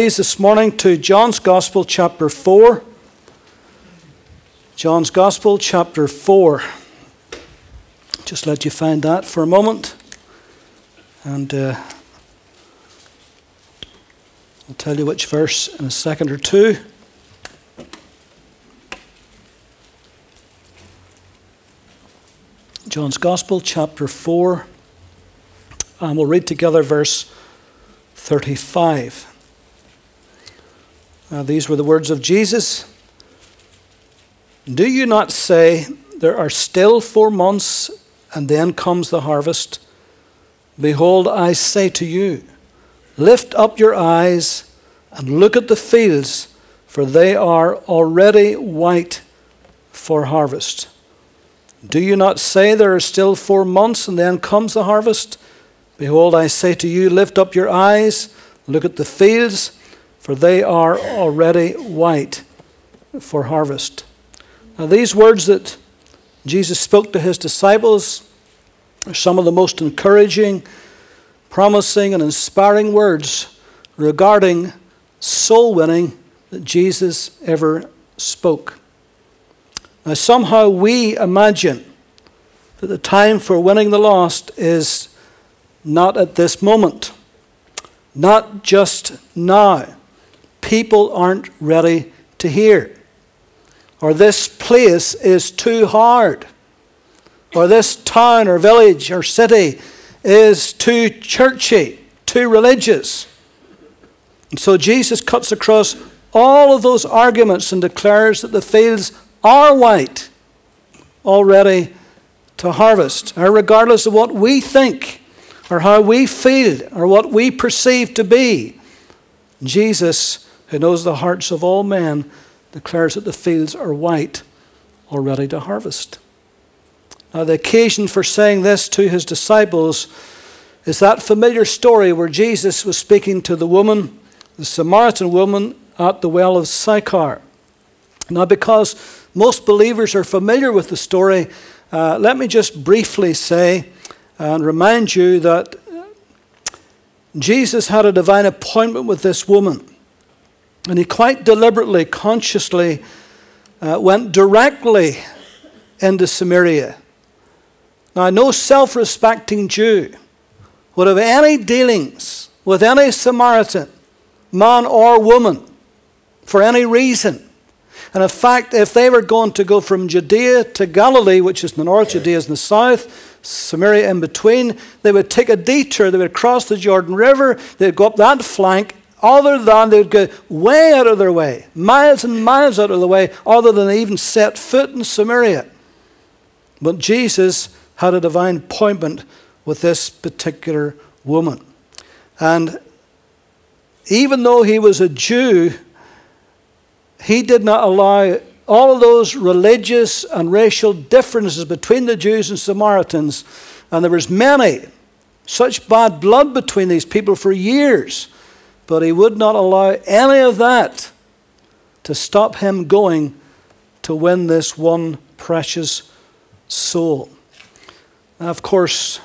this morning to John's Gospel, chapter 4. John's Gospel, chapter 4. Just let you find that for a moment. And uh, I'll tell you which verse in a second or two. John's Gospel, chapter 4. And we'll read together verse 35. Uh, these were the words of Jesus. Do you not say, There are still four months, and then comes the harvest? Behold, I say to you, Lift up your eyes and look at the fields, for they are already white for harvest. Do you not say, There are still four months, and then comes the harvest? Behold, I say to you, Lift up your eyes, look at the fields for they are already white for harvest. Now, these words that Jesus spoke to his disciples are some of the most encouraging, promising, and inspiring words regarding soul winning that Jesus ever spoke. Now, somehow we imagine that the time for winning the lost is not at this moment, not just now people aren't ready to hear. Or this place is too hard. Or this town or village or city is too churchy, too religious. And so Jesus cuts across all of those arguments and declares that the fields are white, already to harvest. Or regardless of what we think, or how we feel, or what we perceive to be, Jesus who knows the hearts of all men, declares that the fields are white, all ready to harvest. Now, the occasion for saying this to his disciples is that familiar story where Jesus was speaking to the woman, the Samaritan woman, at the well of Sychar. Now, because most believers are familiar with the story, uh, let me just briefly say and remind you that Jesus had a divine appointment with this woman. And he quite deliberately, consciously uh, went directly into Samaria. Now, no self respecting Jew would have any dealings with any Samaritan, man or woman, for any reason. And in fact, if they were going to go from Judea to Galilee, which is in the north, Judea is in the south, Samaria in between, they would take a detour. They would cross the Jordan River, they'd go up that flank, other than they would go way out of their way, miles and miles out of the way, other than they even set foot in Samaria. But Jesus had a divine appointment with this particular woman. And even though he was a Jew, he did not allow all of those religious and racial differences between the Jews and Samaritans. And there was many, such bad blood between these people for years but he would not allow any of that to stop him going to win this one precious soul. Now, of course,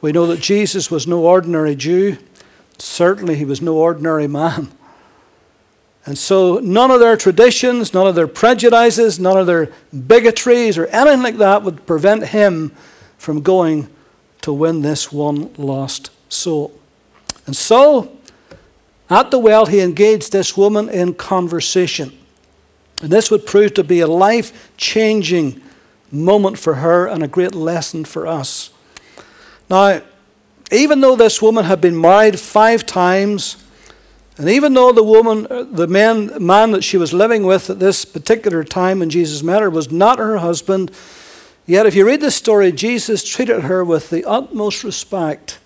we know that Jesus was no ordinary Jew. Certainly, he was no ordinary man. And so, none of their traditions, none of their prejudices, none of their bigotries, or anything like that would prevent him from going to win this one lost soul. And so, at the well, he engaged this woman in conversation. And this would prove to be a life changing moment for her and a great lesson for us. Now, even though this woman had been married five times, and even though the woman, uh, the man, man that she was living with at this particular time when Jesus met her was not her husband, yet if you read the story, Jesus treated her with the utmost respect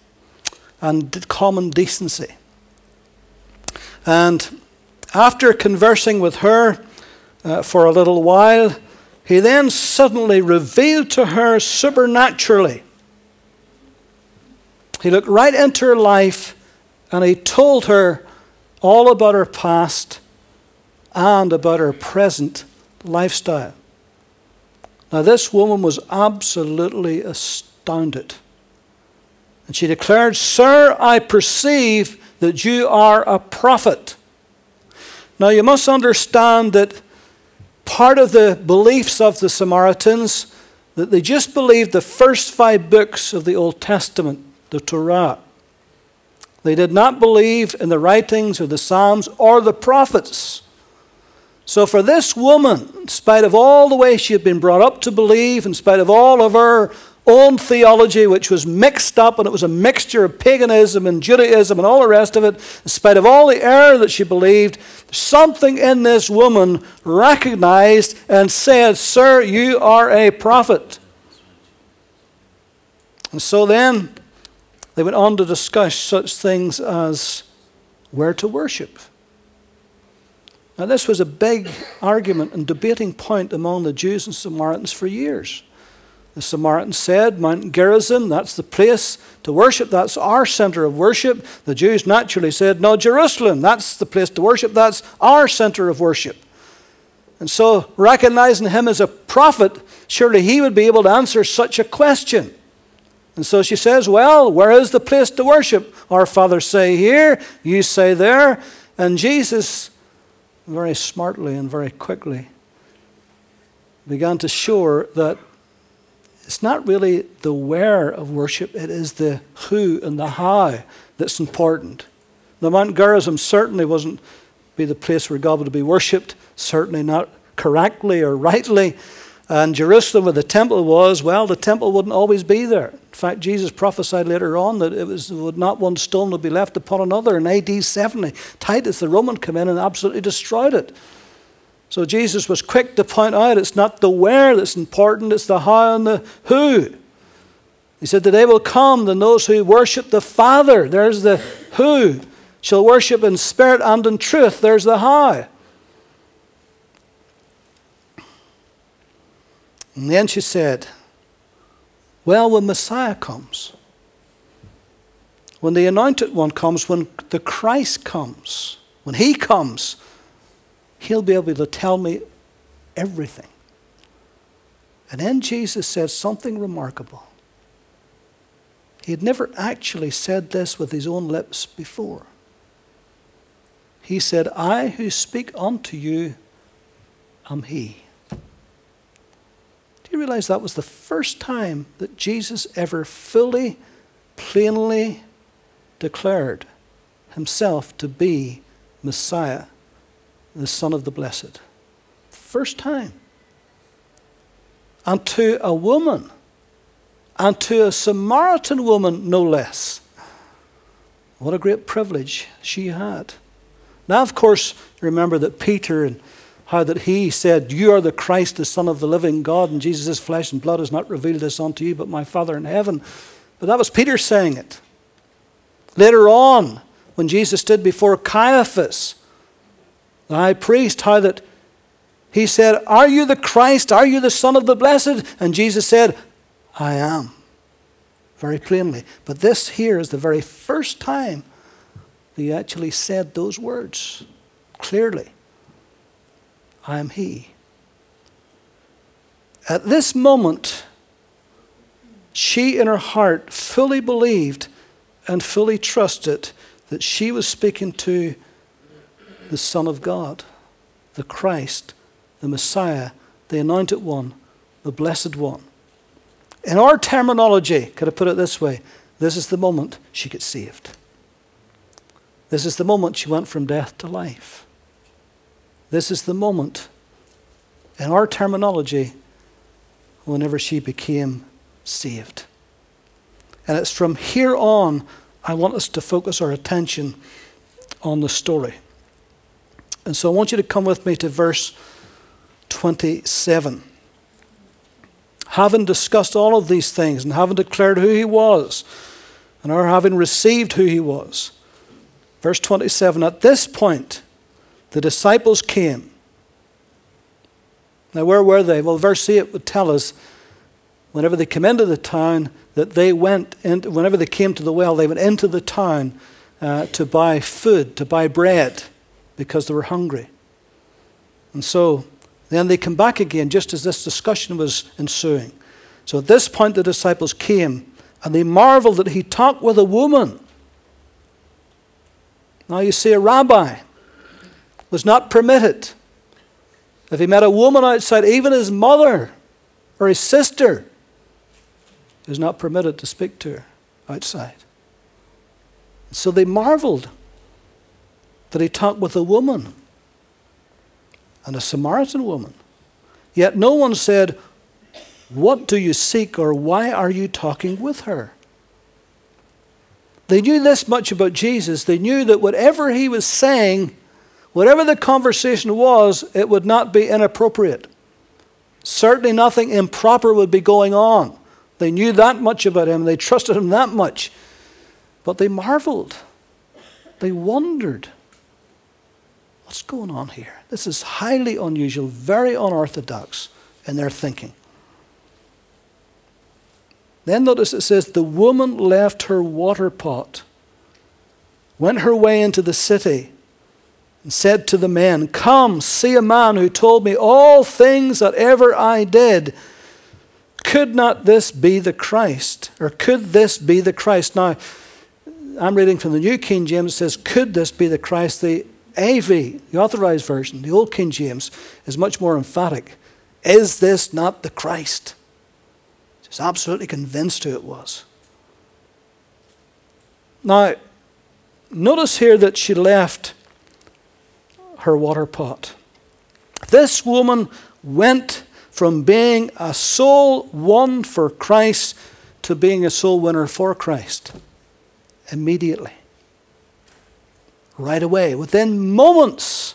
and common decency. And after conversing with her uh, for a little while, he then suddenly revealed to her supernaturally. He looked right into her life and he told her all about her past and about her present lifestyle. Now, this woman was absolutely astounded. And she declared, Sir, I perceive that you are a prophet. Now, you must understand that part of the beliefs of the Samaritans that they just believed the first five books of the Old Testament, the Torah. They did not believe in the writings of the Psalms or the prophets. So, for this woman, in spite of all the way she had been brought up to believe, in spite of all of her own theology, which was mixed up, and it was a mixture of paganism and Judaism and all the rest of it, in spite of all the error that she believed, something in this woman recognized and said, Sir, you are a prophet. And so then they went on to discuss such things as where to worship. Now, this was a big argument and debating point among the Jews and Samaritans for years. The Samaritan said, Mount Gerizim, that's the place to worship, that's our center of worship. The Jews naturally said, No, Jerusalem, that's the place to worship, that's our center of worship. And so, recognizing him as a prophet, surely he would be able to answer such a question. And so she says, Well, where is the place to worship? Our fathers say here, you say there. And Jesus, very smartly and very quickly, began to show that it's not really the where of worship, it is the who and the how that's important. The Mount Gerizim certainly wasn't be the place where God would be worshipped, certainly not correctly or rightly. And Jerusalem, where the temple was, well, the temple wouldn't always be there. In fact, Jesus prophesied later on that it was would not one stone would be left upon another. In AD 70, Titus the Roman came in and absolutely destroyed it. So Jesus was quick to point out it's not the where that's important, it's the how and the who. He said, The day will come then those who worship the Father, there's the who, shall worship in spirit and in truth, there's the how. And then she said, Well, when Messiah comes, when the anointed one comes, when the Christ comes, when he comes, He'll be able to tell me everything. And then Jesus says something remarkable. He had never actually said this with his own lips before. He said, I who speak unto you am He. Do you realize that was the first time that Jesus ever fully, plainly declared himself to be Messiah? The Son of the Blessed. First time. And to a woman, and to a Samaritan woman, no less. What a great privilege she had. Now, of course, remember that Peter and how that he said, You are the Christ, the Son of the living God, and Jesus' flesh and blood has not revealed this unto you, but my Father in heaven. But that was Peter saying it. Later on, when Jesus stood before Caiaphas, the high priest, how that he said, Are you the Christ? Are you the Son of the Blessed? And Jesus said, I am. Very plainly. But this here is the very first time he actually said those words clearly. I am He. At this moment, she in her heart fully believed and fully trusted that she was speaking to the Son of God, the Christ, the Messiah, the Anointed One, the Blessed One. In our terminology, could I put it this way? This is the moment she gets saved. This is the moment she went from death to life. This is the moment, in our terminology, whenever she became saved. And it's from here on I want us to focus our attention on the story. And so I want you to come with me to verse 27. Having discussed all of these things and having declared who he was, and our having received who he was. Verse 27 At this point, the disciples came. Now, where were they? Well, verse 8 would tell us whenever they came into the town that they went, in, whenever they came to the well, they went into the town uh, to buy food, to buy bread because they were hungry. And so then they come back again just as this discussion was ensuing. So at this point, the disciples came and they marveled that he talked with a woman. Now you see, a rabbi, was not permitted. If he met a woman outside, even his mother or his sister, was not permitted to speak to her outside. So they marveled that he talked with a woman and a Samaritan woman. Yet no one said, What do you seek or why are you talking with her? They knew this much about Jesus. They knew that whatever he was saying, whatever the conversation was, it would not be inappropriate. Certainly nothing improper would be going on. They knew that much about him. They trusted him that much. But they marveled. They wondered. What's going on here? This is highly unusual, very unorthodox in their thinking. Then notice it says, The woman left her water pot, went her way into the city, and said to the men, Come, see a man who told me all things that ever I did. Could not this be the Christ? Or could this be the Christ? Now, I'm reading from the New King James, it says, Could this be the Christ? The AV, the authorized version, the Old King James, is much more emphatic. Is this not the Christ? She's absolutely convinced who it was. Now, notice here that she left her water pot. This woman went from being a soul won for Christ to being a soul winner for Christ immediately. Right away, within moments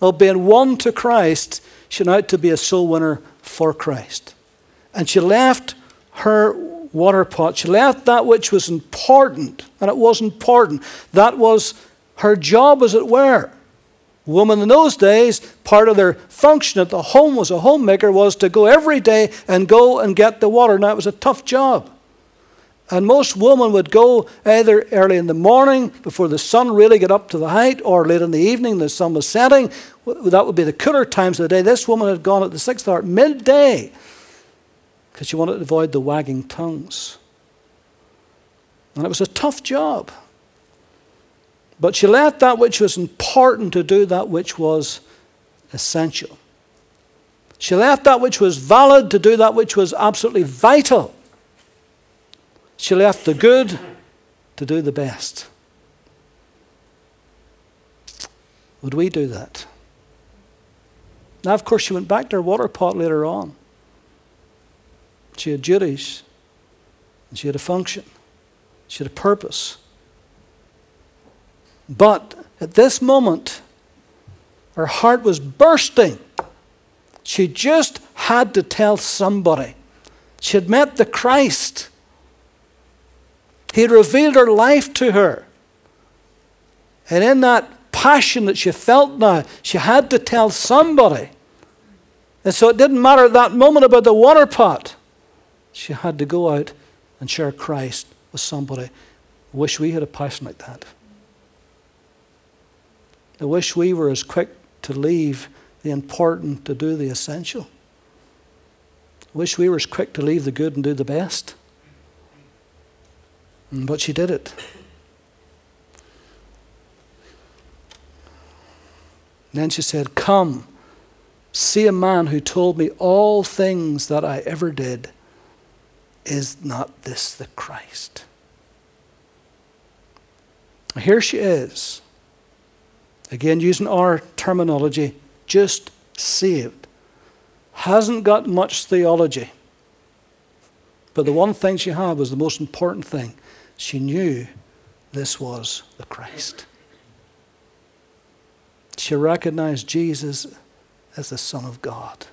of being won to Christ, she went out to be a soul winner for Christ. And she left her water pot. She left that which was important, and it was important. That was her job, as it were. Women in those days, part of their function at the home was a homemaker was to go every day and go and get the water. Now it was a tough job. And most women would go either early in the morning before the sun really got up to the height, or late in the evening the sun was setting. That would be the cooler times of the day. This woman had gone at the sixth hour, midday, because she wanted to avoid the wagging tongues. And it was a tough job. But she left that which was important to do that which was essential. She left that which was valid to do that which was absolutely vital. She left the good to do the best. Would we do that? Now, of course, she went back to her water pot later on. She had duties, and she had a function, she had a purpose. But at this moment, her heart was bursting. She just had to tell somebody. She had met the Christ. He revealed her life to her. And in that passion that she felt now, she had to tell somebody. And so it didn't matter at that moment about the water pot. She had to go out and share Christ with somebody. I wish we had a passion like that. I wish we were as quick to leave the important to do the essential. I wish we were as quick to leave the good and do the best. But she did it. then she said, Come, see a man who told me all things that I ever did. Is not this the Christ? Here she is. Again, using our terminology, just saved. Hasn't got much theology. But the one thing she had was the most important thing. She knew this was the Christ. She recognized Jesus as the Son of God.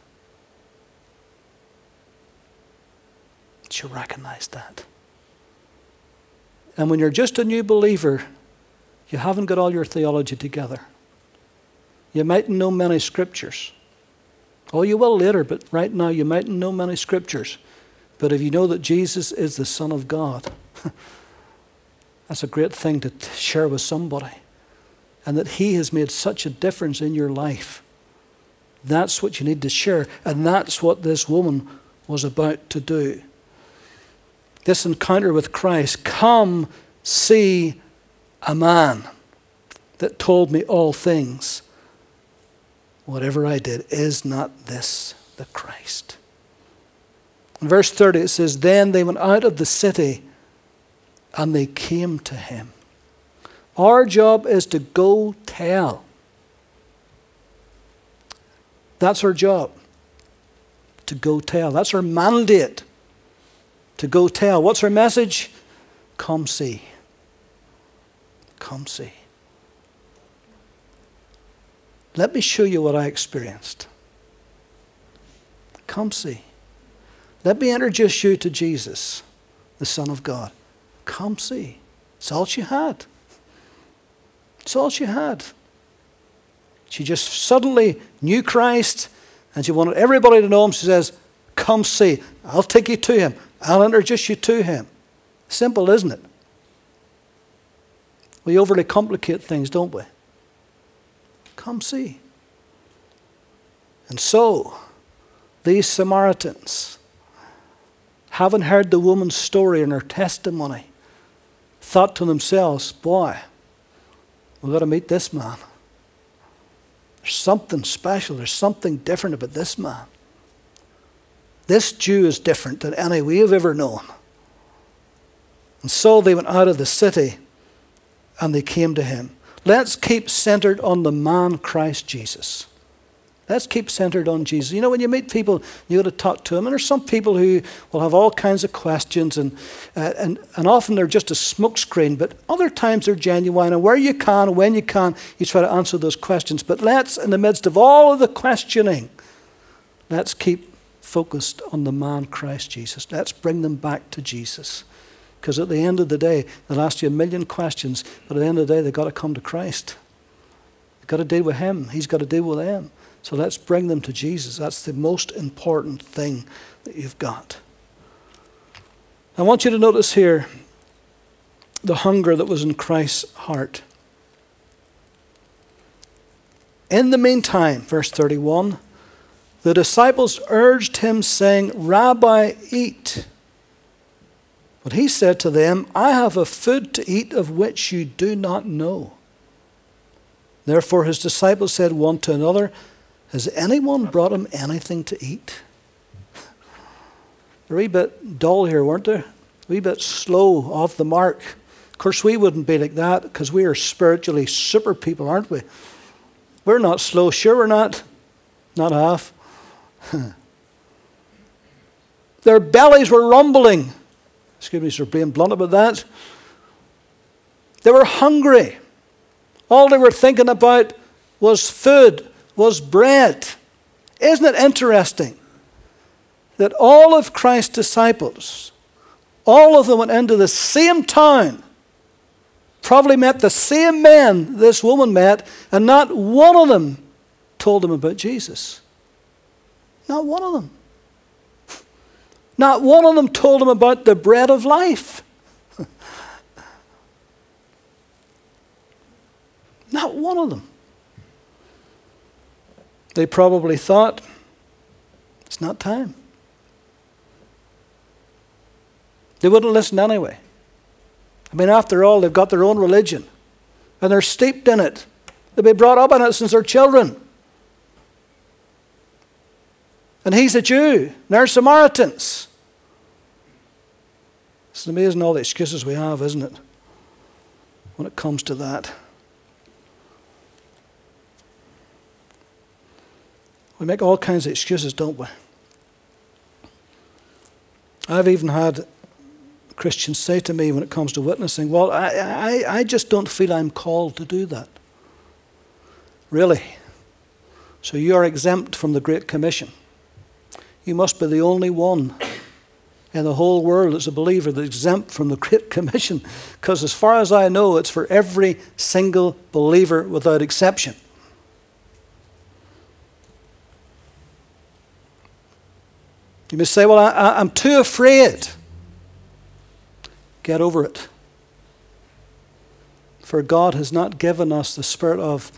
She recognized that. And when you're just a new believer, you haven't got all your theology together. You mightn't know many scriptures. Oh, you will later, but right now you mightn't know many scriptures. But if you know that Jesus is the Son of God, that's a great thing to share with somebody. And that He has made such a difference in your life. That's what you need to share. And that's what this woman was about to do. This encounter with Christ come see a man that told me all things whatever I did, is not this the Christ? In verse 30, it says, Then they went out of the city and they came to him. Our job is to go tell. That's our job. To go tell. That's our mandate. To go tell. What's our message? Come see. Come see. Let me show you what I experienced. Come see. Let me introduce you to Jesus, the Son of God. Come see. It's all she had. It's all she had. She just suddenly knew Christ and she wanted everybody to know him. She says, Come see. I'll take you to him. I'll introduce you to him. Simple, isn't it? We overly complicate things, don't we? Come see. And so, these Samaritans, having heard the woman's story and her testimony, thought to themselves, boy, we've got to meet this man. There's something special, there's something different about this man. This Jew is different than any we have ever known. And so they went out of the city and they came to him. Let's keep centered on the man Christ Jesus. Let's keep centered on Jesus. You know, when you meet people, you got to talk to them. And there's some people who will have all kinds of questions, and, uh, and, and often they're just a smokescreen, but other times they're genuine. And where you can, when you can, you try to answer those questions. But let's, in the midst of all of the questioning, let's keep focused on the man Christ Jesus. Let's bring them back to Jesus. Because at the end of the day, they'll ask you a million questions, but at the end of the day, they've got to come to Christ. They've got to deal with Him, He's got to deal with them. So let's bring them to Jesus. That's the most important thing that you've got. I want you to notice here the hunger that was in Christ's heart. In the meantime, verse 31, the disciples urged him, saying, Rabbi, eat. But he said to them, I have a food to eat of which you do not know. Therefore his disciples said one to another, has anyone brought him anything to eat? They're a wee bit dull here, weren't they? A wee bit slow off the mark. Of course, we wouldn't be like that because we are spiritually super people, aren't we? We're not slow. Sure, we're not. Not half. Their bellies were rumbling. Excuse me for being blunt about that. They were hungry. All they were thinking about was food was bread. Isn't it interesting that all of Christ's disciples, all of them went into the same town, probably met the same men this woman met, and not one of them told them about Jesus. Not one of them. Not one of them told them about the bread of life. Not one of them. They probably thought, it's not time. They wouldn't listen anyway. I mean, after all, they've got their own religion and they're steeped in it. They've been brought up in it since they're children. And he's a Jew, they're Samaritans. It's amazing all the excuses we have, isn't it? When it comes to that. We make all kinds of excuses, don't we? I've even had Christians say to me when it comes to witnessing, Well, I, I, I just don't feel I'm called to do that. Really? So you are exempt from the Great Commission. You must be the only one in the whole world that's a believer that's exempt from the Great Commission. Because as far as I know, it's for every single believer without exception. You may say, Well, I, am too afraid. Get over it. For God has not given us the spirit of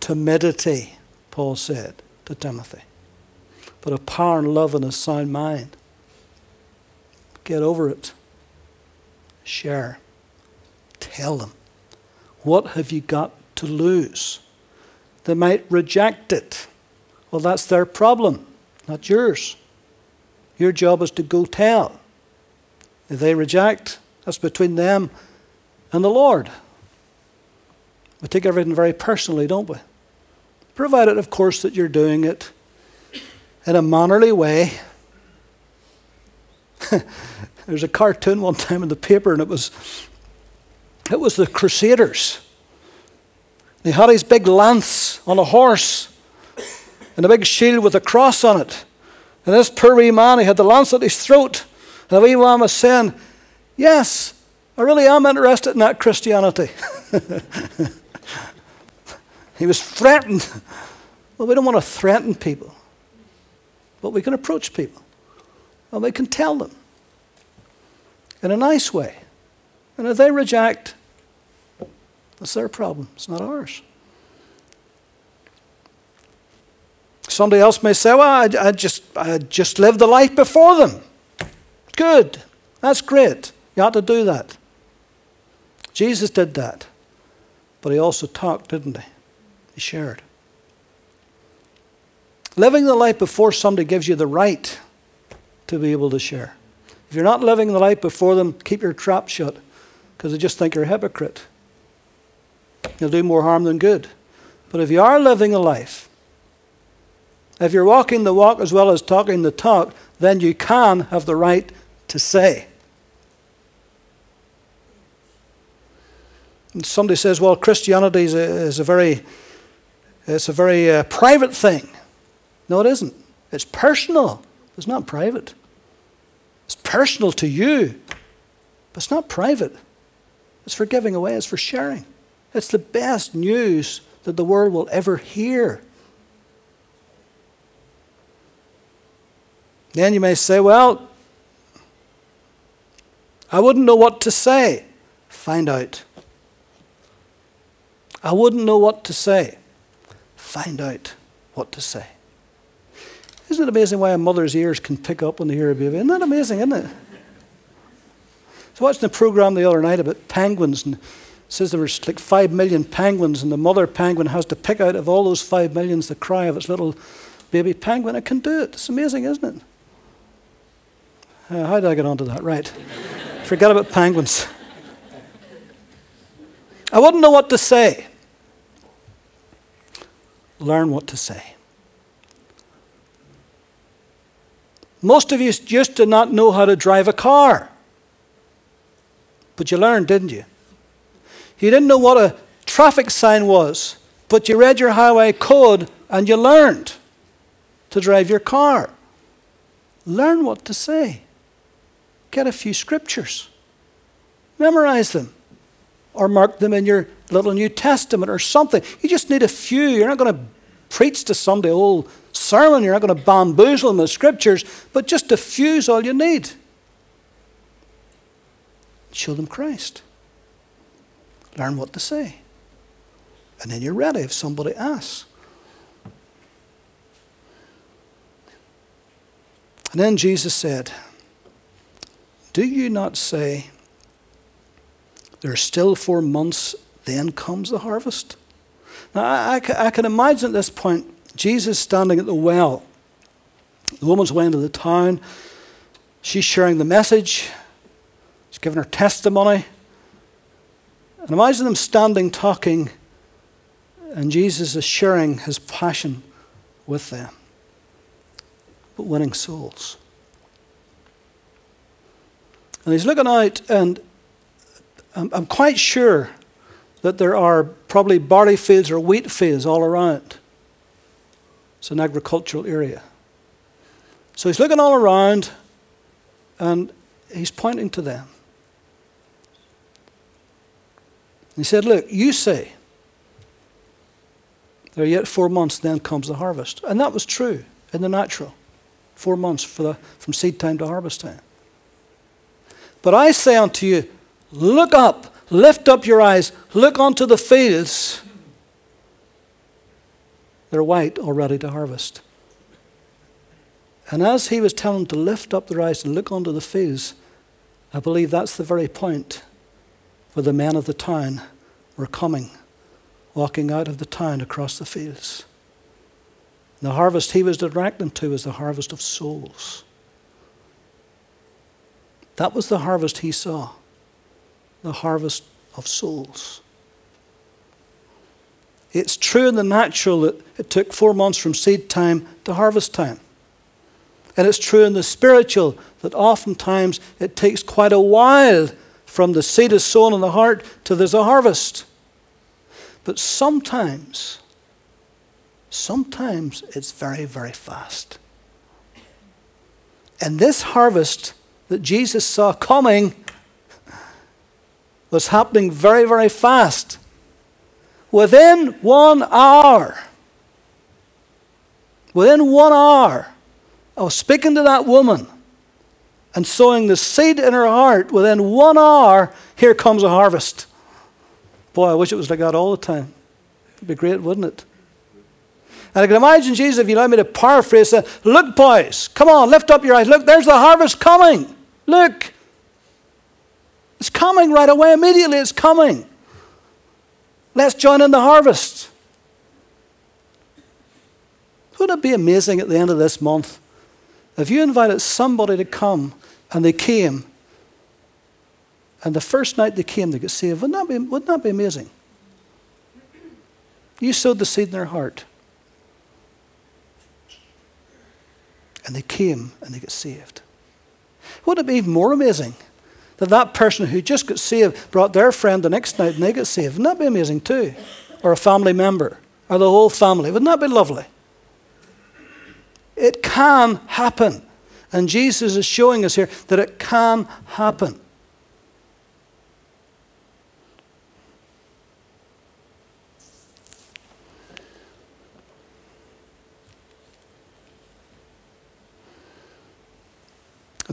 timidity, Paul said to Timothy, but of power and love and a sound mind. Get over it. Share. Tell them. What have you got to lose? They might reject it. Well, that's their problem, not yours. Your job is to go tell. If they reject, that's between them and the Lord. We take everything very personally, don't we? Provided, of course, that you're doing it in a mannerly way. There's a cartoon one time in the paper, and it was it was the Crusaders. He had his big lance on a horse and a big shield with a cross on it. And this poor wee man, had the lance at his throat. And the wee man was saying, Yes, I really am interested in that Christianity. he was threatened. Well, we don't want to threaten people, but we can approach people and we can tell them in a nice way. And if they reject, that's their problem, it's not ours. Somebody else may say, Well, I, I, just, I just lived the life before them. Good. That's great. You ought to do that. Jesus did that. But he also talked, didn't he? He shared. Living the life before somebody gives you the right to be able to share. If you're not living the life before them, keep your trap shut because they just think you're a hypocrite. You'll do more harm than good. But if you are living a life, if you're walking the walk as well as talking the talk, then you can have the right to say. And somebody says, well, Christianity is a, is a very, it's a very uh, private thing. No, it isn't. It's personal. It's not private. It's personal to you, but it's not private. It's for giving away, it's for sharing. It's the best news that the world will ever hear. Then you may say, well, I wouldn't know what to say. Find out. I wouldn't know what to say. Find out what to say. Isn't it amazing why a mother's ears can pick up when they hear a baby? Isn't that amazing, isn't it? I was watching a program the other night about penguins and says there was like five million penguins, and the mother penguin has to pick out of all those five millions the cry of its little baby penguin. It can do it. It's amazing, isn't it? Uh, how did I get onto that? Right. Forget about penguins. I wouldn't know what to say. Learn what to say. Most of you used to not know how to drive a car. But you learned, didn't you? You didn't know what a traffic sign was, but you read your highway code and you learned to drive your car. Learn what to say. Get a few scriptures. Memorize them. Or mark them in your little New Testament or something. You just need a few. You're not going to preach to somebody whole sermon. You're not going to bamboozle them with scriptures, but just a all you need. Show them Christ. Learn what to say. And then you're ready if somebody asks. And then Jesus said, Do you not say, There are still four months, then comes the harvest? Now, I, I, I can imagine at this point Jesus standing at the well. The woman's way into the town. She's sharing the message. She's giving her testimony. And imagine them standing talking, and Jesus is sharing his passion with them, but winning souls. And he's looking out, and I'm, I'm quite sure that there are probably barley fields or wheat fields all around. It's an agricultural area. So he's looking all around and he's pointing to them. He said, Look, you say, there are yet four months, then comes the harvest. And that was true in the natural. Four months the, from seed time to harvest time. But I say unto you, look up, lift up your eyes, look unto the fields. They're white, all ready to harvest. And as he was telling them to lift up their eyes and look unto the fields, I believe that's the very point where the men of the town were coming, walking out of the town across the fields. And the harvest he was directing to was the harvest of souls. That was the harvest he saw the harvest of souls. It's true in the natural that it took four months from seed time to harvest time. And it's true in the spiritual that oftentimes it takes quite a while from the seed is sown in the heart to there's a harvest. But sometimes, sometimes it's very, very fast. And this harvest that Jesus saw coming was happening very, very fast. Within one hour, within one hour I was speaking to that woman and sowing the seed in her heart, within one hour, here comes a harvest. Boy, I wish it was like that all the time. It'd be great, wouldn't it? And I can imagine Jesus, if you allow me to paraphrase, that, Look, boys, come on, lift up your eyes. Look, there's the harvest coming. Look. It's coming right away. Immediately, it's coming. Let's join in the harvest. Wouldn't it be amazing at the end of this month if you invited somebody to come and they came and the first night they came, they got saved. Wouldn't that be, wouldn't that be amazing? You sowed the seed in their heart. And they came and they got saved. Wouldn't it be even more amazing that that person who just got saved brought their friend the next night and they got saved? Wouldn't that be amazing too? Or a family member, or the whole family. Wouldn't that be lovely? It can happen. And Jesus is showing us here that it can happen.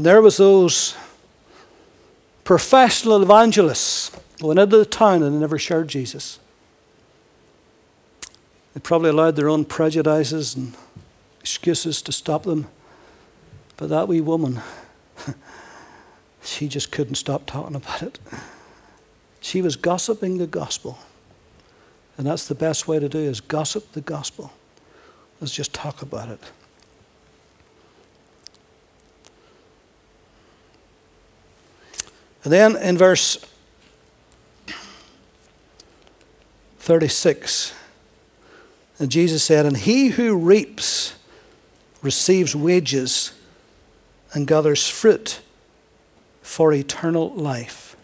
There was those professional evangelists went into the town and never shared Jesus. They probably allowed their own prejudices and excuses to stop them. But that wee woman, she just couldn't stop talking about it. She was gossiping the gospel. And that's the best way to do is gossip the gospel. Let's just talk about it. And then in verse 36, and Jesus said, And he who reaps receives wages and gathers fruit for eternal life.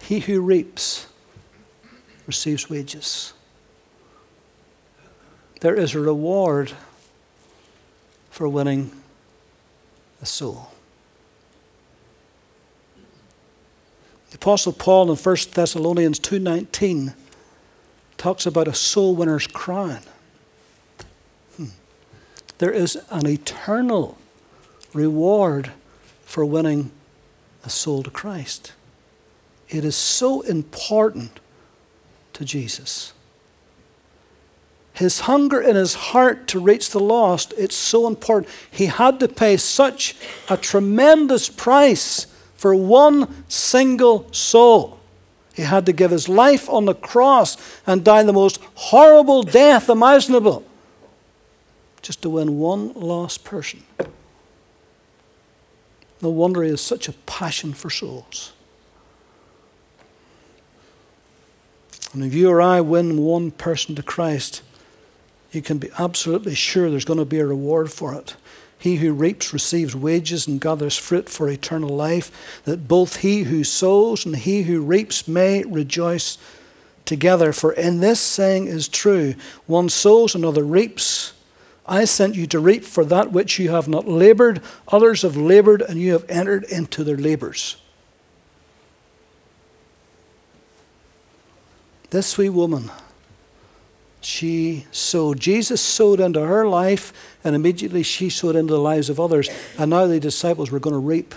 He who reaps receives wages. There is a reward for winning a soul. The Apostle Paul in 1 Thessalonians 2.19 talks about a soul winner's crown. Hmm. There is an eternal reward for winning a soul to Christ. It is so important to Jesus. His hunger in his heart to reach the lost, it's so important. He had to pay such a tremendous price for one single soul. He had to give his life on the cross and die the most horrible death imaginable just to win one lost person. No wonder he has such a passion for souls. And if you or I win one person to Christ, you can be absolutely sure there's going to be a reward for it. He who reaps receives wages and gathers fruit for eternal life, that both he who sows and he who reaps may rejoice together. For in this saying is true one sows, another reaps. I sent you to reap for that which you have not labored, others have labored, and you have entered into their labors. This sweet woman she sowed. Jesus sowed into her life, and immediately she sowed into the lives of others. And now the disciples were going to reap.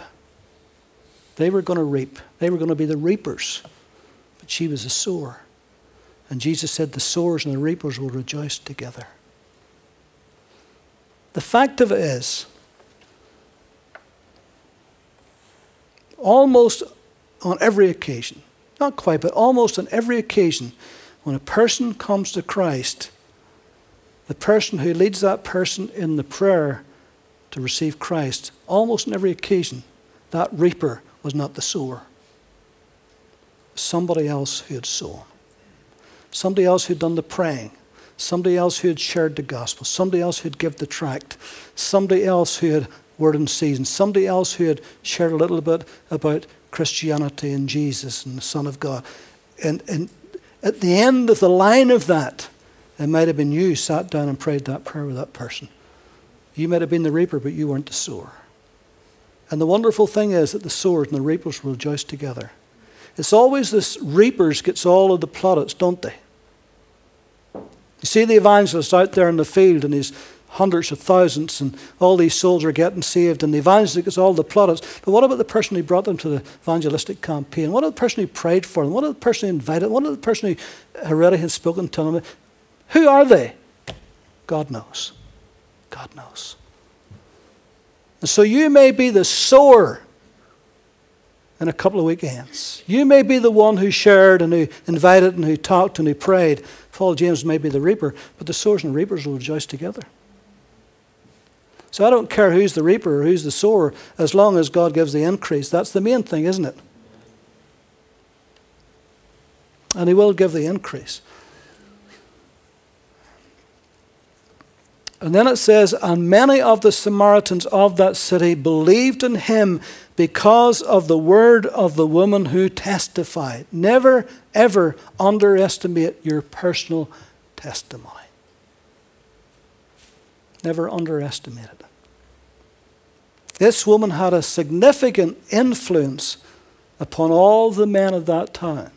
They were going to reap. They were going to be the reapers. But she was a sower. And Jesus said, The sowers and the reapers will rejoice together. The fact of it is, almost on every occasion, not quite, but almost on every occasion, when a person comes to Christ, the person who leads that person in the prayer to receive Christ, almost on every occasion, that reaper was not the sower. Somebody else who had sown. Somebody else who'd done the praying. Somebody else who had shared the gospel. Somebody else who'd give the tract. Somebody else who had word in season. Somebody else who had shared a little bit about Christianity and Jesus and the Son of God. And, and at the end of the line of that, it might have been you sat down and prayed that prayer with that person. You might have been the reaper, but you weren't the sower. And the wonderful thing is that the sowers and the reapers will rejoice together. It's always this reapers gets all of the plaudits, don't they? You see the evangelist out there in the field and he's hundreds of thousands, and all these souls are getting saved, and the evangelist gets all the plaudits. But what about the person who brought them to the evangelistic campaign? What about the person who prayed for them? What about the person who invited them? What about the person who already had spoken to them? Who are they? God knows. God knows. And so you may be the sower in a couple of weekends. You may be the one who shared and who invited and who talked and who prayed. Paul James may be the reaper, but the sowers and reapers will rejoice together. So I don't care who's the reaper or who's the sower, as long as God gives the increase. That's the main thing, isn't it? And He will give the increase. And then it says, And many of the Samaritans of that city believed in him because of the word of the woman who testified. Never, ever underestimate your personal testimony. Never underestimate it. This woman had a significant influence upon all the men of that town.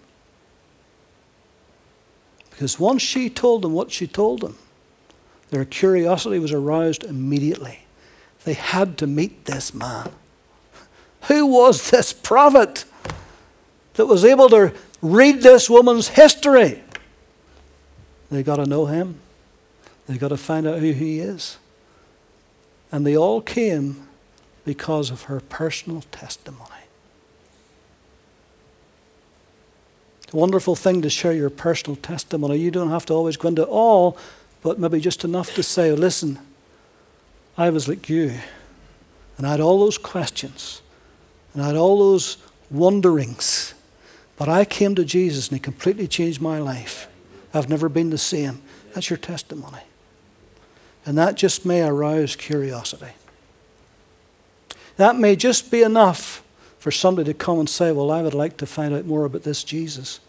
Because once she told them what she told them, their curiosity was aroused immediately. They had to meet this man. Who was this prophet that was able to read this woman's history? They got to know him. They've got to find out who he is. And they all came because of her personal testimony. It's a wonderful thing to share your personal testimony. You don't have to always go into all, but maybe just enough to say, listen, I was like you, and I had all those questions, and I had all those wonderings, but I came to Jesus and He completely changed my life. I've never been the same. That's your testimony. And that just may arouse curiosity. That may just be enough for somebody to come and say, Well, I would like to find out more about this Jesus.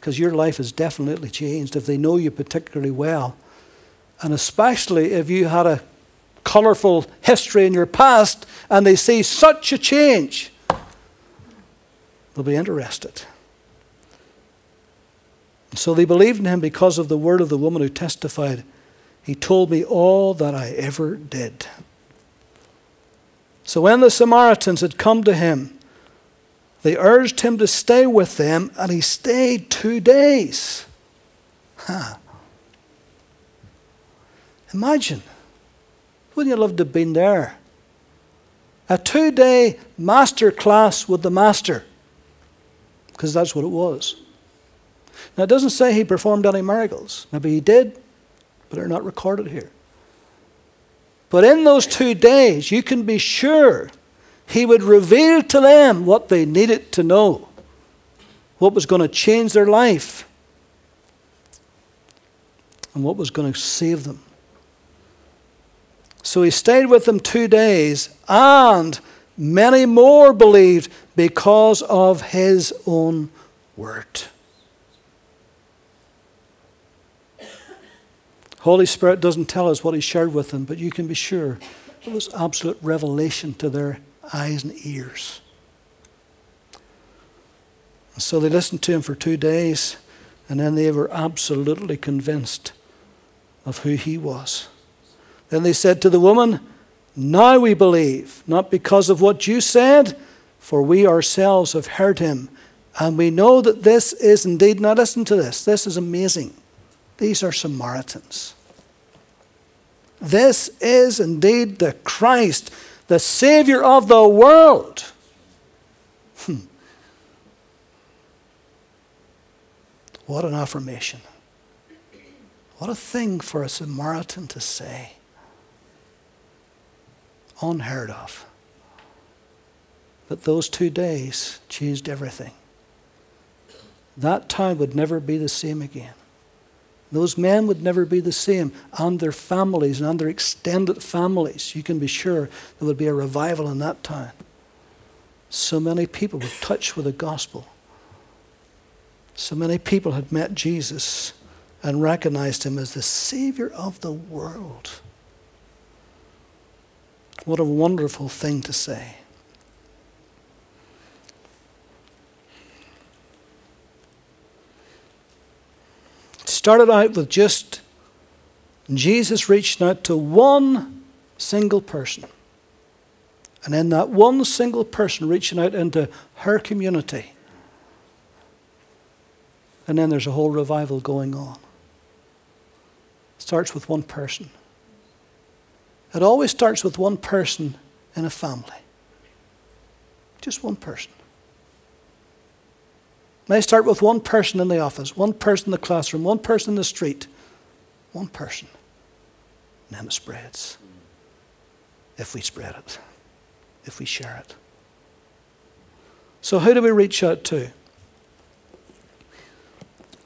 Because your life has definitely changed if they know you particularly well. And especially if you had a colorful history in your past and they see such a change, they'll be interested. So they believed in him because of the word of the woman who testified. He told me all that I ever did. So when the Samaritans had come to him, they urged him to stay with them, and he stayed two days. Huh. Imagine. Wouldn't you love to have been there? A two day master class with the master. Because that's what it was. Now, it doesn't say he performed any miracles. Maybe he did, but they're not recorded here. But in those two days, you can be sure he would reveal to them what they needed to know, what was going to change their life, and what was going to save them. So he stayed with them two days, and many more believed because of his own word. Holy Spirit doesn't tell us what He shared with them, but you can be sure it was absolute revelation to their eyes and ears. And so they listened to Him for two days, and then they were absolutely convinced of who He was. Then they said to the woman, Now we believe, not because of what you said, for we ourselves have heard Him. And we know that this is indeed, now listen to this, this is amazing. These are Samaritans. This is indeed the Christ, the Savior of the world. Hmm. What an affirmation. What a thing for a Samaritan to say. Unheard of. But those two days changed everything. That town would never be the same again. Those men would never be the same, and their families and their extended families. You can be sure there would be a revival in that town. So many people were touched with the gospel. So many people had met Jesus and recognized him as the Savior of the world. What a wonderful thing to say. Started out with just Jesus reaching out to one single person. And then that one single person reaching out into her community. And then there's a whole revival going on. It starts with one person. It always starts with one person in a family. Just one person. May I start with one person in the office, one person in the classroom, one person in the street, one person. And then it spreads. If we spread it, if we share it. So, who do we reach out to?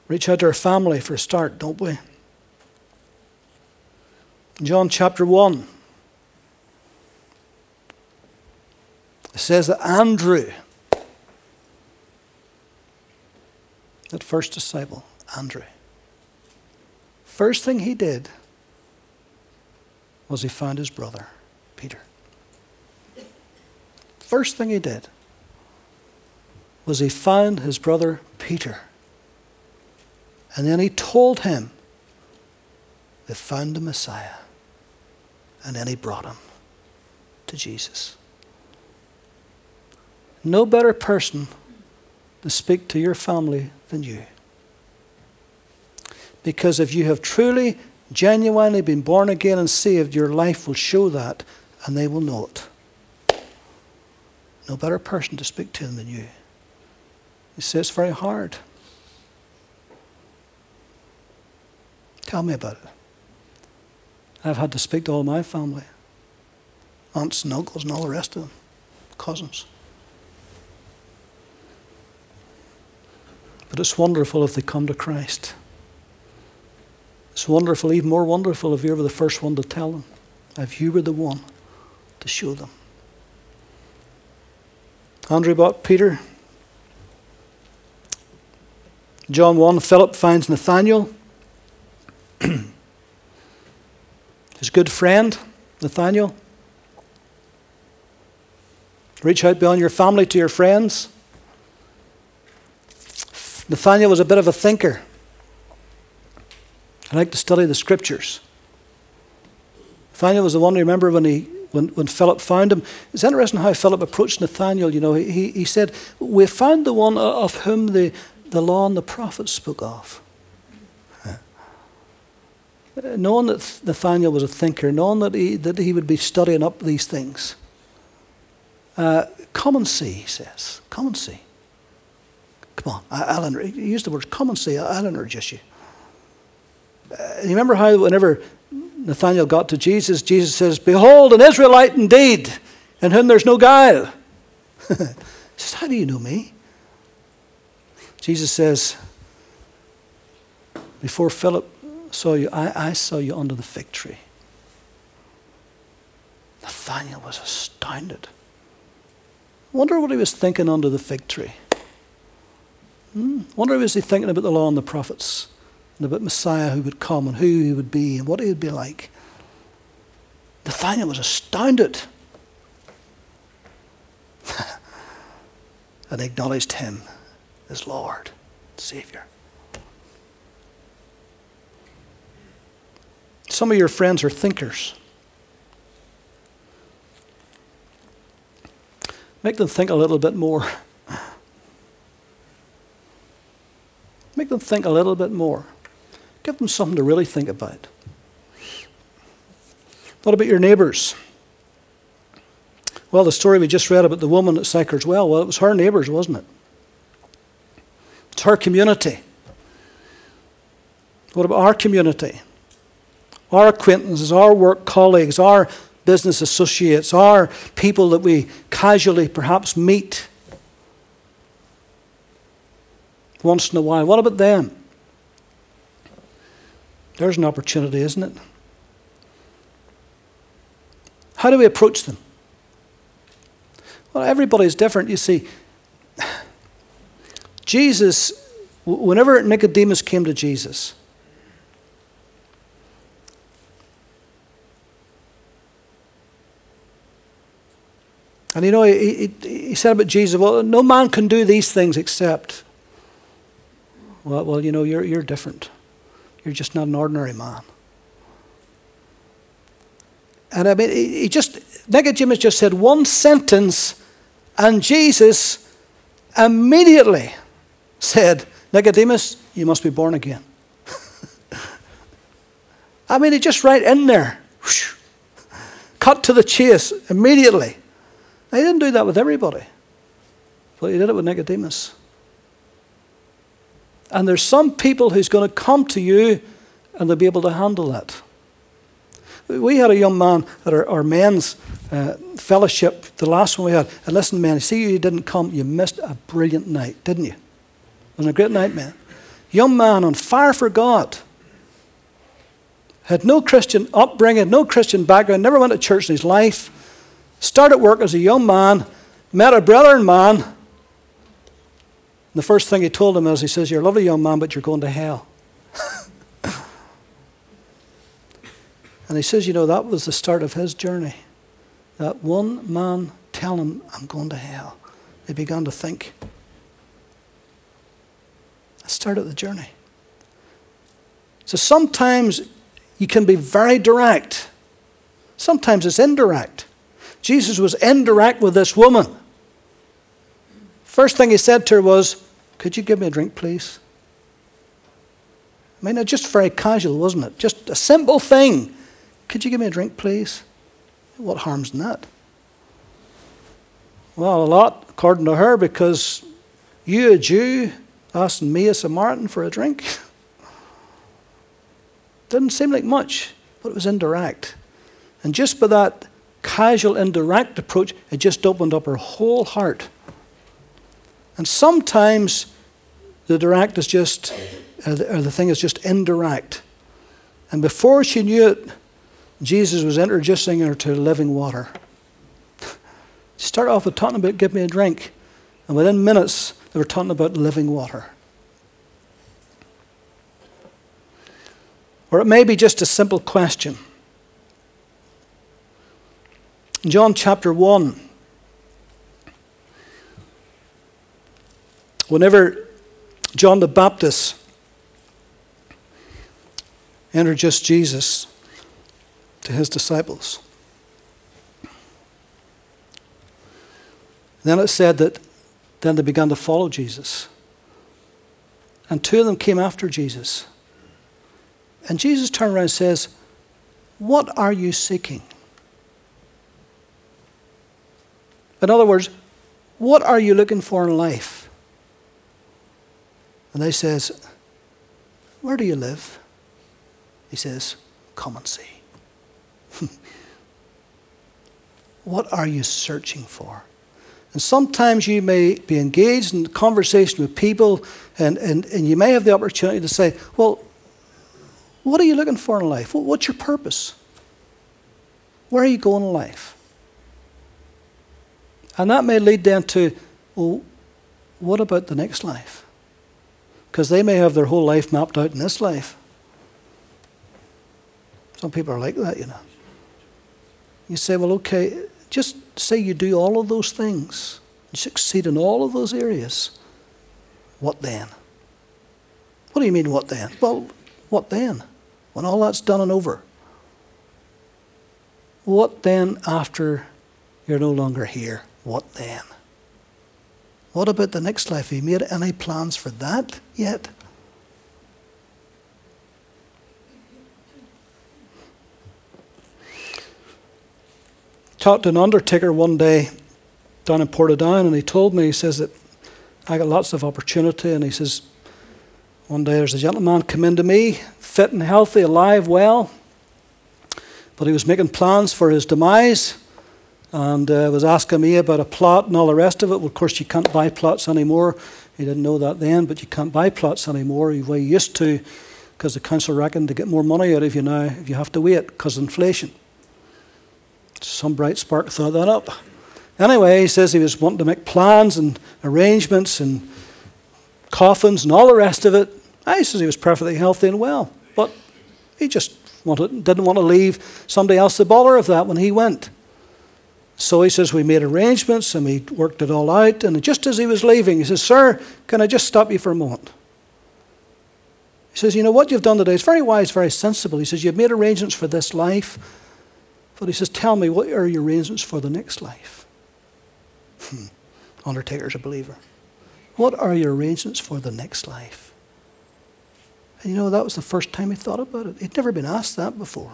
Reach out to our family for a start, don't we? John chapter 1. It says that Andrew, that first disciple, Andrew, first thing he did was he found his brother, Peter. First thing he did was he found his brother, Peter. And then he told him they found the Messiah. And then he brought him to Jesus. No better person to speak to your family than you. Because if you have truly, genuinely been born again and saved, your life will show that and they will know it. No better person to speak to them than you. You say it's very hard. Tell me about it. I've had to speak to all my family aunts and uncles and all the rest of them, cousins. But it's wonderful if they come to Christ. It's wonderful, even more wonderful if you were the first one to tell them, if you were the one to show them. Andrew bought Peter. John 1, Philip finds Nathanael, his good friend, Nathanael. Reach out beyond your family to your friends. Nathaniel was a bit of a thinker. I like to study the scriptures. Nathaniel was the one, remember, when, he, when, when Philip found him. It's interesting how Philip approached Nathaniel. You know, he, he said, We found the one of whom the, the law and the prophets spoke of. Knowing that Nathaniel was a thinker, knowing that he, that he would be studying up these things. Uh, come and see, he says. Come and see. Come on, I'll he used the words, come and see, I'll you. Uh, you remember how whenever Nathanael got to Jesus, Jesus says, Behold, an Israelite indeed, in whom there's no guile. he says, How do you know me? Jesus says, Before Philip saw you, I, I saw you under the fig tree. Nathanael was astounded. Wonder what he was thinking under the fig tree. Hmm? Wonder was he thinking about the law and the prophets and about Messiah who would come and who he would be and what he would be like. Nathaniel was astounded and acknowledged him as Lord, Savior. Some of your friends are thinkers. Make them think a little bit more. Make them think a little bit more. Give them something to really think about. What about your neighbours? Well, the story we just read about the woman at Sychar's Well, well, it was her neighbours, wasn't it? It's her community. What about our community? Our acquaintances, our work colleagues, our business associates, our people that we casually perhaps meet once in a while. What about them? There's an opportunity, isn't it? How do we approach them? Well, everybody's different. You see, Jesus, whenever Nicodemus came to Jesus, and you know, he, he, he said about Jesus, well, no man can do these things except. Well, well, you know, you're, you're different. You're just not an ordinary man. And I mean, he just, Nicodemus just said one sentence, and Jesus immediately said, Nicodemus, you must be born again. I mean, he just right in there. Cut to the chase immediately. He didn't do that with everybody, but he did it with Nicodemus. And there's some people who's going to come to you and they'll be able to handle that. We had a young man at our, our men's uh, fellowship, the last one we had. And listen, man, see you didn't come, you missed a brilliant night, didn't you? It was a great night, man. Young man on fire for God. Had no Christian upbringing, no Christian background, never went to church in his life. Started work as a young man, met a brother and man. And the first thing he told him is, he says, You're a lovely young man, but you're going to hell. And he says, you know, that was the start of his journey. That one man telling him, I'm going to hell. He began to think. That started the journey. So sometimes you can be very direct, sometimes it's indirect. Jesus was indirect with this woman. First thing he said to her was, Could you give me a drink, please? I mean, it's just very casual, wasn't it? Just a simple thing. Could you give me a drink, please? What harm's in that? Well, a lot, according to her, because you, a Jew, asking me, a Samaritan, for a drink. Didn't seem like much, but it was indirect. And just by that casual, indirect approach, it just opened up her whole heart. And sometimes the direct is just, or the thing is just indirect. And before she knew it, Jesus was introducing her to living water. Start off with talking about give me a drink, and within minutes they were talking about living water. Or it may be just a simple question. In John chapter 1, whenever John the Baptist introduced Jesus, to his disciples. Then it said that then they began to follow Jesus. And two of them came after Jesus. And Jesus turned around and says, What are you seeking? In other words, what are you looking for in life? And they says, Where do you live? He says, Come and see. what are you searching for? And sometimes you may be engaged in conversation with people, and, and, and you may have the opportunity to say, Well, what are you looking for in life? What's your purpose? Where are you going in life? And that may lead them to, Well, what about the next life? Because they may have their whole life mapped out in this life. Some people are like that, you know. You say, well, okay, just say you do all of those things, you succeed in all of those areas. What then? What do you mean, what then? Well, what then? When all that's done and over. What then after you're no longer here? What then? What about the next life? Have you made any plans for that yet? talked to an undertaker one day down in Portadown, and he told me, he says that I got lots of opportunity, and he says, one day there's a gentleman come into me, fit and healthy, alive, well. But he was making plans for his demise and uh, was asking me about a plot and all the rest of it. Well, of course, you can't buy plots anymore. He didn't know that then, but you can't buy plots anymore. You used to because the council reckoned to get more money out of you now if you have to wait because of inflation. Some bright spark thought that up. Anyway, he says he was wanting to make plans and arrangements and coffins and all the rest of it. He says he was perfectly healthy and well, but he just wanted, didn't want to leave somebody else the bother of that when he went. So he says we made arrangements and we worked it all out. And just as he was leaving, he says, Sir, can I just stop you for a moment? He says, You know, what you've done today is very wise, very sensible. He says, You've made arrangements for this life. But he says, Tell me, what are your arrangements for the next life? Hmm. Undertaker's a believer. What are your arrangements for the next life? And you know, that was the first time he thought about it. He'd never been asked that before.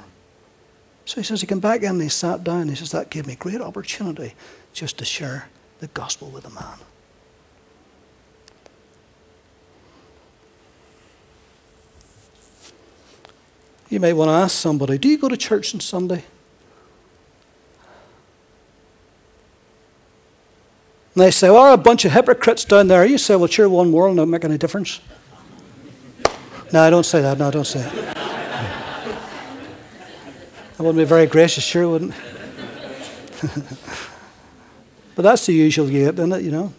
So he says he came back in and he sat down. He says, That gave me great opportunity just to share the gospel with a man. You may want to ask somebody, Do you go to church on Sunday? And they say, Well, a bunch of hypocrites down there. You say, Well, sure, one more will not make any difference. No, I don't say that. No, I don't say that. I wouldn't be very gracious, sure wouldn't. but that's the usual gate, isn't it, you know?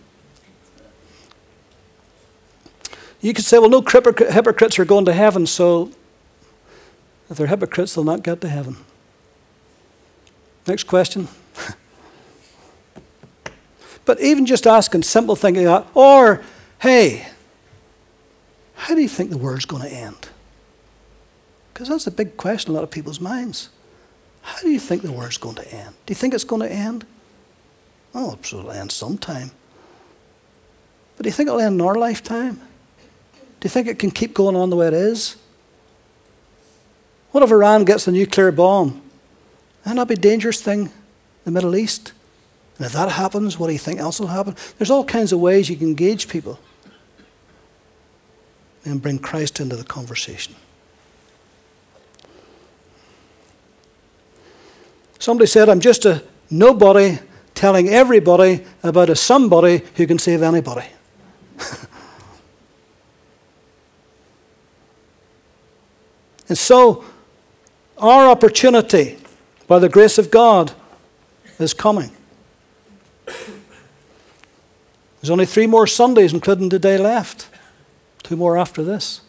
You could say, well, no hypocrites are going to heaven, so if they're hypocrites, they'll not get to heaven. Next question. but even just asking simple thinking, or, hey, how do you think the world's going to end? Because that's a big question in a lot of people's minds. How do you think the world's going to end? Do you think it's going to end? Oh, it'll end sometime. But do you think it'll end in our lifetime? Do you think it can keep going on the way it is? What if Iran gets a nuclear bomb? And that'd be a dangerous thing in the Middle East. And if that happens, what do you think else will happen? There's all kinds of ways you can engage people and bring Christ into the conversation. Somebody said, I'm just a nobody telling everybody about a somebody who can save anybody. and so, our opportunity, by the grace of God, is coming. There's only three more Sundays, including today, left. Two more after this.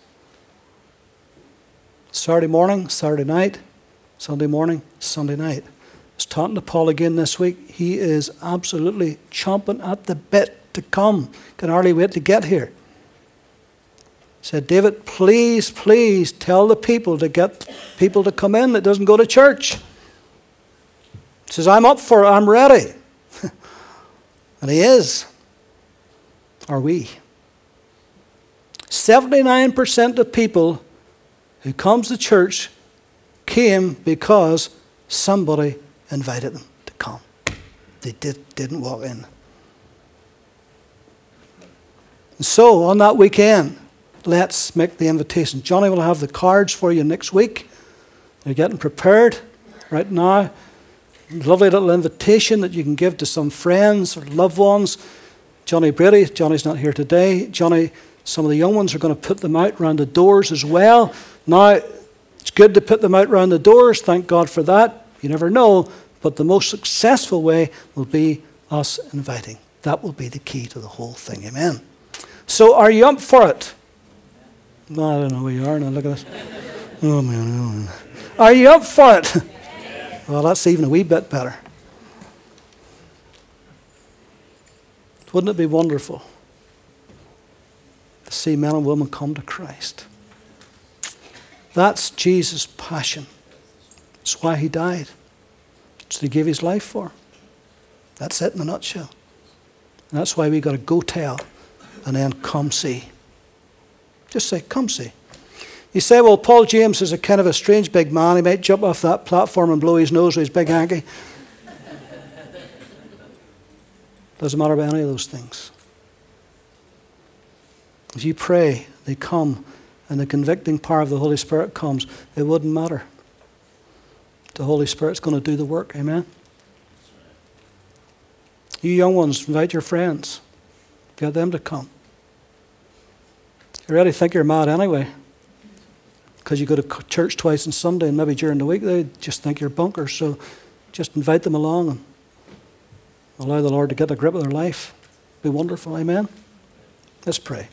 Saturday morning, Saturday night, Sunday morning, Sunday night. Talking to Paul again this week. He is absolutely chomping at the bit to come. Can hardly wait to get here said, David, please, please tell the people to get people to come in that doesn't go to church. He says, I'm up for it, I'm ready. and he is. Are we? 79% of people who comes to church came because somebody invited them to come. They did, didn't walk in. And so on that weekend, let's make the invitation. Johnny will have the cards for you next week. You're getting prepared right now. Lovely little invitation that you can give to some friends or loved ones. Johnny Brady, Johnny's not here today. Johnny, some of the young ones are going to put them out around the doors as well. Now, it's good to put them out around the doors. Thank God for that. You never know. But the most successful way will be us inviting. That will be the key to the whole thing. Amen. So, are you up for it? No, I don't know where you are now. Look at this. Oh, man. Oh, man. Are you up for it? Well, that's even a wee bit better. Wouldn't it be wonderful to see men and women come to Christ? That's Jesus' passion. That's why he died. It's he gave his life for. That's it in a nutshell. And that's why we've got to go tell and then come see. Just say, come see. You say, well, Paul James is a kind of a strange big man. He might jump off that platform and blow his nose with his big hanky. Doesn't matter about any of those things. If you pray, they come and the convicting power of the Holy Spirit comes, it wouldn't matter. The Holy Spirit's going to do the work. Amen? You young ones, invite your friends. Get them to come. You already think you're mad anyway. Because you go to church twice on Sunday and maybe during the week they just think you're bunkers. So just invite them along and allow the Lord to get a grip of their life. Be wonderful. Amen. Let's pray.